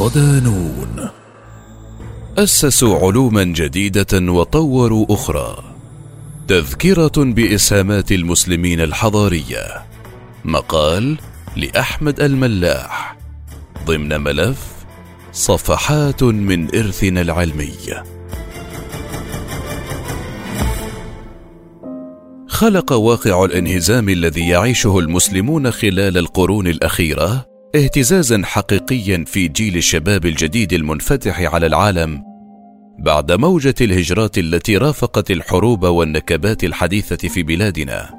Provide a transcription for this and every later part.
صدانون. أسسوا علوما جديدة وطوروا أخرى. تذكرة بإسهامات المسلمين الحضارية. مقال لأحمد الملاح. ضمن ملف صفحات من إرثنا العلمي. خلق واقع الانهزام الذي يعيشه المسلمون خلال القرون الأخيرة اهتزازا حقيقيا في جيل الشباب الجديد المنفتح على العالم بعد موجة الهجرات التي رافقت الحروب والنكبات الحديثة في بلادنا.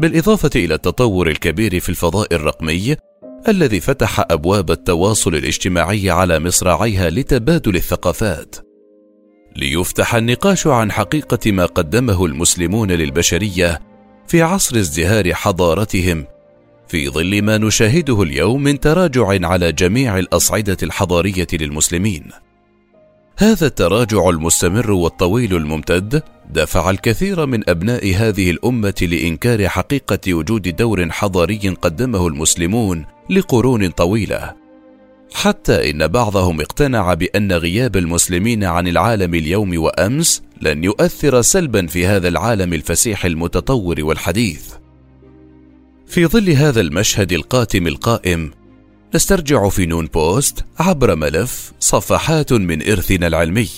بالإضافة إلى التطور الكبير في الفضاء الرقمي الذي فتح أبواب التواصل الاجتماعي على مصراعيها لتبادل الثقافات ليفتح النقاش عن حقيقة ما قدمه المسلمون للبشرية في عصر ازدهار حضارتهم في ظل ما نشاهده اليوم من تراجع على جميع الأصعدة الحضارية للمسلمين. هذا التراجع المستمر والطويل الممتد دفع الكثير من أبناء هذه الأمة لإنكار حقيقة وجود دور حضاري قدمه المسلمون لقرون طويلة. حتى إن بعضهم اقتنع بأن غياب المسلمين عن العالم اليوم وأمس لن يؤثر سلبا في هذا العالم الفسيح المتطور والحديث. في ظل هذا المشهد القاتم القائم نسترجع في نون بوست عبر ملف صفحات من إرثنا العلمي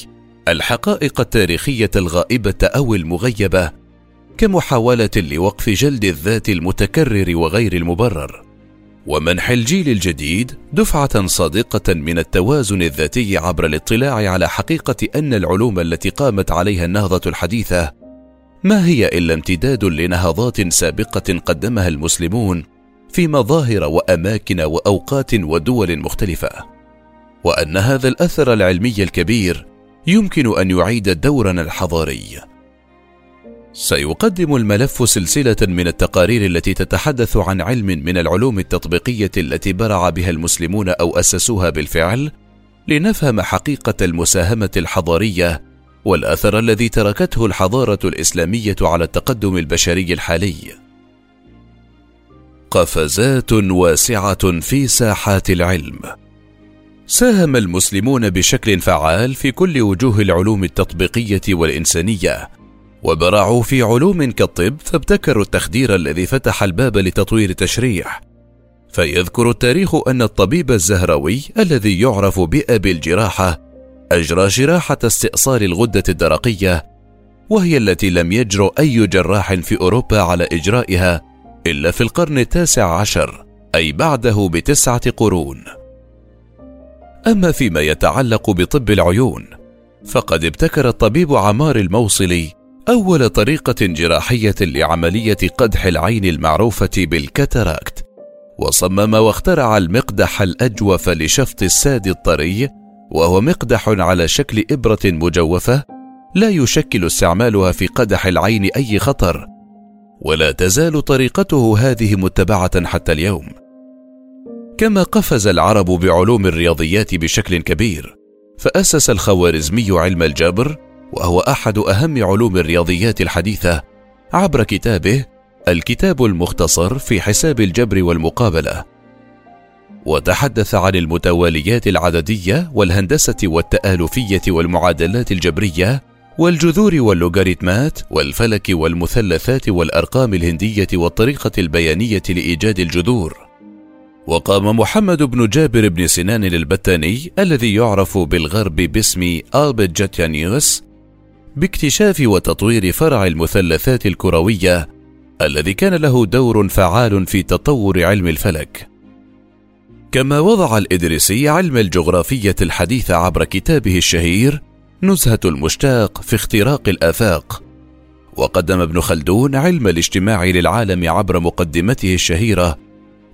الحقائق التاريخية الغائبة أو المغيبة كمحاولة لوقف جلد الذات المتكرر وغير المبرر ومنح الجيل الجديد دفعة صادقة من التوازن الذاتي عبر الاطلاع على حقيقة أن العلوم التي قامت عليها النهضة الحديثة ما هي إلا امتداد لنهضات سابقة قدمها المسلمون في مظاهر وأماكن وأوقات ودول مختلفة وأن هذا الأثر العلمي الكبير يمكن أن يعيد دورنا الحضاري. سيقدم الملف سلسلة من التقارير التي تتحدث عن علم من العلوم التطبيقية التي برع بها المسلمون أو أسسوها بالفعل لنفهم حقيقة المساهمة الحضارية والآثر الذي تركته الحضارة الإسلامية على التقدم البشري الحالي. قفزات واسعة في ساحات العلم. ساهم المسلمون بشكل فعال في كل وجوه العلوم التطبيقية والإنسانية وبرعوا في علوم كالطب فابتكروا التخدير الذي فتح الباب لتطوير التشريح. فيذكر التاريخ أن الطبيب الزهراوي الذي يعرف بأبي الجراحة أجرى جراحة استئصال الغدة الدرقية وهي التي لم يجرؤ أي جراح في أوروبا على إجرائها إلا في القرن التاسع عشر أي بعده بتسعة قرون. أما فيما يتعلق بطب العيون فقد ابتكر الطبيب عمار الموصلي أول طريقة جراحية لعملية قدح العين المعروفة بالكاتاراكت وصمم واخترع المقدح الأجوف لشفط الساد الطري وهو مقدح على شكل إبرة مجوفة لا يشكل استعمالها في قدح العين أي خطر ولا تزال طريقته هذه متبعة حتى اليوم. كما قفز العرب بعلوم الرياضيات بشكل كبير فأسس الخوارزمي علم الجبر وهو أحد أهم علوم الرياضيات الحديثة عبر كتابه الكتاب المختصر في حساب الجبر والمقابلة. وتحدث عن المتواليات العددية والهندسة والتآلفية والمعادلات الجبرية والجذور واللوغاريتمات والفلك والمثلثات والأرقام الهندية والطريقة البيانية لإيجاد الجذور. وقام محمد بن جابر بن سنان البتاني الذي يعرف بالغرب باسم آلبت جاتيانيوس باكتشاف وتطوير فرع المثلثات الكروية الذي كان له دور فعال في تطور علم الفلك. كما وضع الإدريسي علم الجغرافية الحديث عبر كتابه الشهير نزهة المشتاق في اختراق الآفاق. وقدم ابن خلدون علم الاجتماع للعالم عبر مقدمته الشهيرة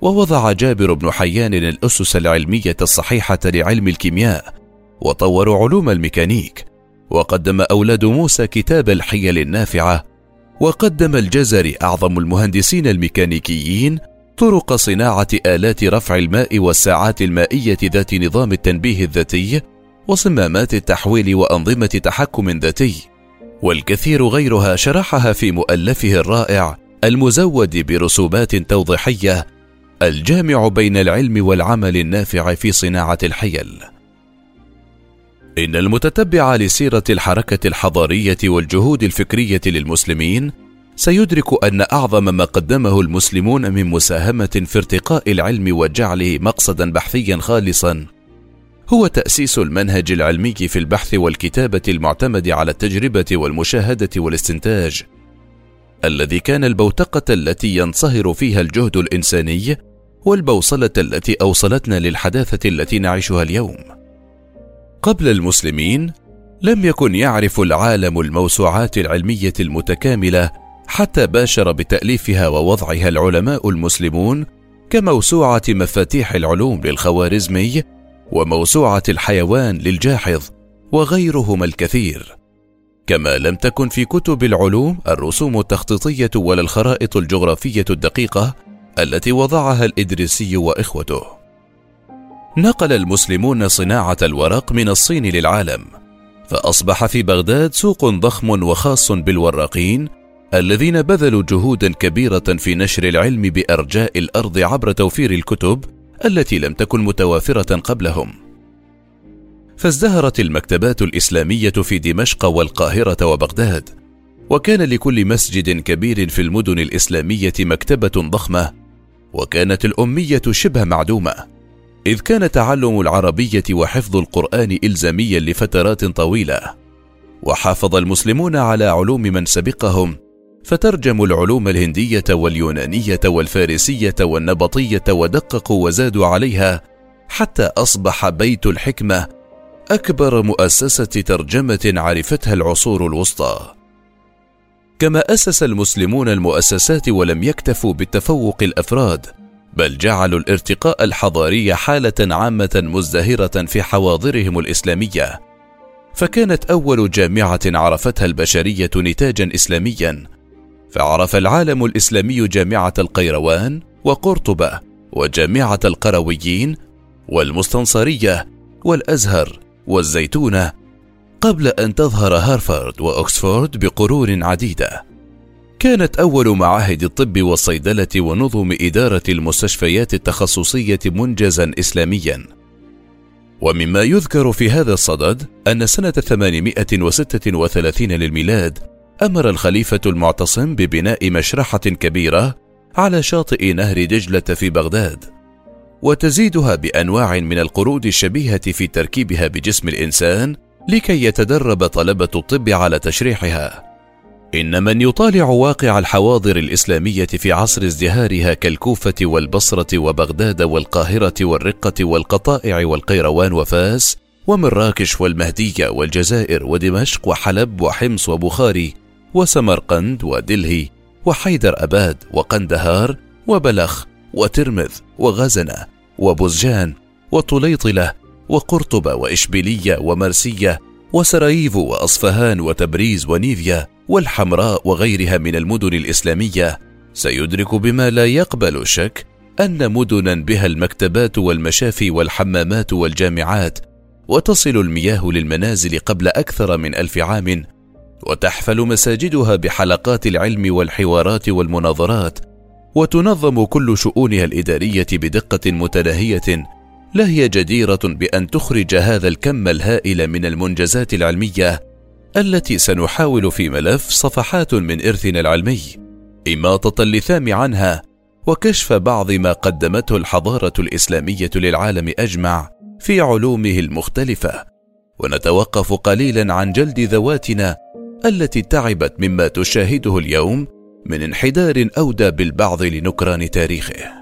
ووضع جابر بن حيان الأسس العلمية الصحيحة لعلم الكيمياء وطوروا علوم الميكانيك وقدم أولاد موسى كتاب الحيل النافعة وقدم الجزري أعظم المهندسين الميكانيكيين طرق صناعة آلات رفع الماء والساعات المائية ذات نظام التنبيه الذاتي وصمامات التحويل وأنظمة تحكم ذاتي. والكثير غيرها شرحها في مؤلفه الرائع المزود برسومات توضيحية الجامع بين العلم والعمل النافع في صناعة الحيل. إن المتتبع لسيرة الحركة الحضارية والجهود الفكرية للمسلمين سيدرك أن أعظم ما قدمه المسلمون من مساهمة في ارتقاء العلم وجعله مقصدا بحثيا خالصا. هو تأسيس المنهج العلمي في البحث والكتابة المعتمد على التجربة والمشاهدة والاستنتاج. الذي كان البوتقة التي ينصهر فيها الجهد الإنساني والبوصلة التي أوصلتنا للحداثة التي نعيشها اليوم. قبل المسلمين لم يكن يعرف العالم الموسوعات العلمية المتكاملة حتى باشر بتأليفها ووضعها العلماء المسلمون كموسوعة مفاتيح العلوم للخوارزمي وموسوعة الحيوان للجاحظ وغيرهما الكثير. كما لم تكن في كتب العلوم الرسوم التخطيطية ولا الخرائط الجغرافية الدقيقة التي وضعها الإدريسي وإخوته. نقل المسلمون صناعة الورق من الصين للعالم فأصبح في بغداد سوق ضخم وخاص بالوراقين الذين بذلوا جهودا كبيرة في نشر العلم بأرجاء الأرض عبر توفير الكتب التي لم تكن متوافرة قبلهم. فازدهرت المكتبات الإسلامية في دمشق والقاهرة وبغداد وكان لكل مسجد كبير في المدن الإسلامية مكتبة ضخمة وكانت الأمية شبه معدومة إذ كان تعلم العربية وحفظ القرآن الزاميا لفترات طويلة. وحافظ المسلمون على علوم من سبقهم فترجموا العلوم الهندية واليونانية والفارسية والنبطية ودققوا وزادوا عليها حتى أصبح بيت الحكمة أكبر مؤسسة ترجمة عرفتها العصور الوسطى. كما أسس المسلمون المؤسسات ولم يكتفوا بالتفوق الأفراد بل جعلوا الارتقاء الحضاري حالة عامة مزدهرة في حواضرهم الإسلامية. فكانت أول جامعة عرفتها البشرية نتاجا اسلاميا فعرف العالم الإسلامي جامعة القيروان وقرطبة وجامعة القرويين والمستنصرية والأزهر والزيتونة قبل أن تظهر هارفارد وأكسفورد بقرون عديدة. كانت أول معاهد الطب والصيدلة ونظم إدارة المستشفيات التخصصية منجزا اسلاميا. ومما يذكر في هذا الصدد أن سنة 836 للميلاد أمر الخليفة المعتصم ببناء مشرحة كبيرة على شاطئ نهر دجلة في بغداد وتزيدها بأنواع من القرود الشبيهة في تركيبها بجسم الإنسان لكي يتدرب طلبة الطب على تشريحها. إن من يطالع واقع الحواضر الإسلامية في عصر ازدهارها كالكوفة والبصرة وبغداد والقاهرة والرقة والقطائع والقيروان وفاس ومراكش والمهدية والجزائر ودمشق وحلب وحمص وبخاري وسمرقند ودلهي وحيدر أباد وقندهار وبلخ وترمذ وغزنة وبزجان وطليطلة وقرطبة وإشبيلية ومرسية وسراييفو وأصفهان وتبريز ونيفيا والحمراء وغيرها من المدن الإسلامية سيدرك بما لا يقبل الشك أن مدنا بها المكتبات والمشافي والحمامات والجامعات وتصل المياه للمنازل قبل أكثر من ألف عام وتحفل مساجدها بحلقات العلم والحوارات والمناظرات وتنظم كل شؤونها الإدارية بدقة متناهية لهي جديرة بأن تخرج هذا الكم الهائل من المنجزات العلمية التي سنحاول في ملف صفحات من إرثنا العلمي. إماطة اللثام عنها وكشف بعض ما قدمته الحضارة الإسلامية للعالم أجمع في علومه المختلفة. ونتوقف قليلا عن جلد ذواتنا التي تعبت مما تشاهده اليوم من انحدار أودى بالبعض لنكران تاريخه.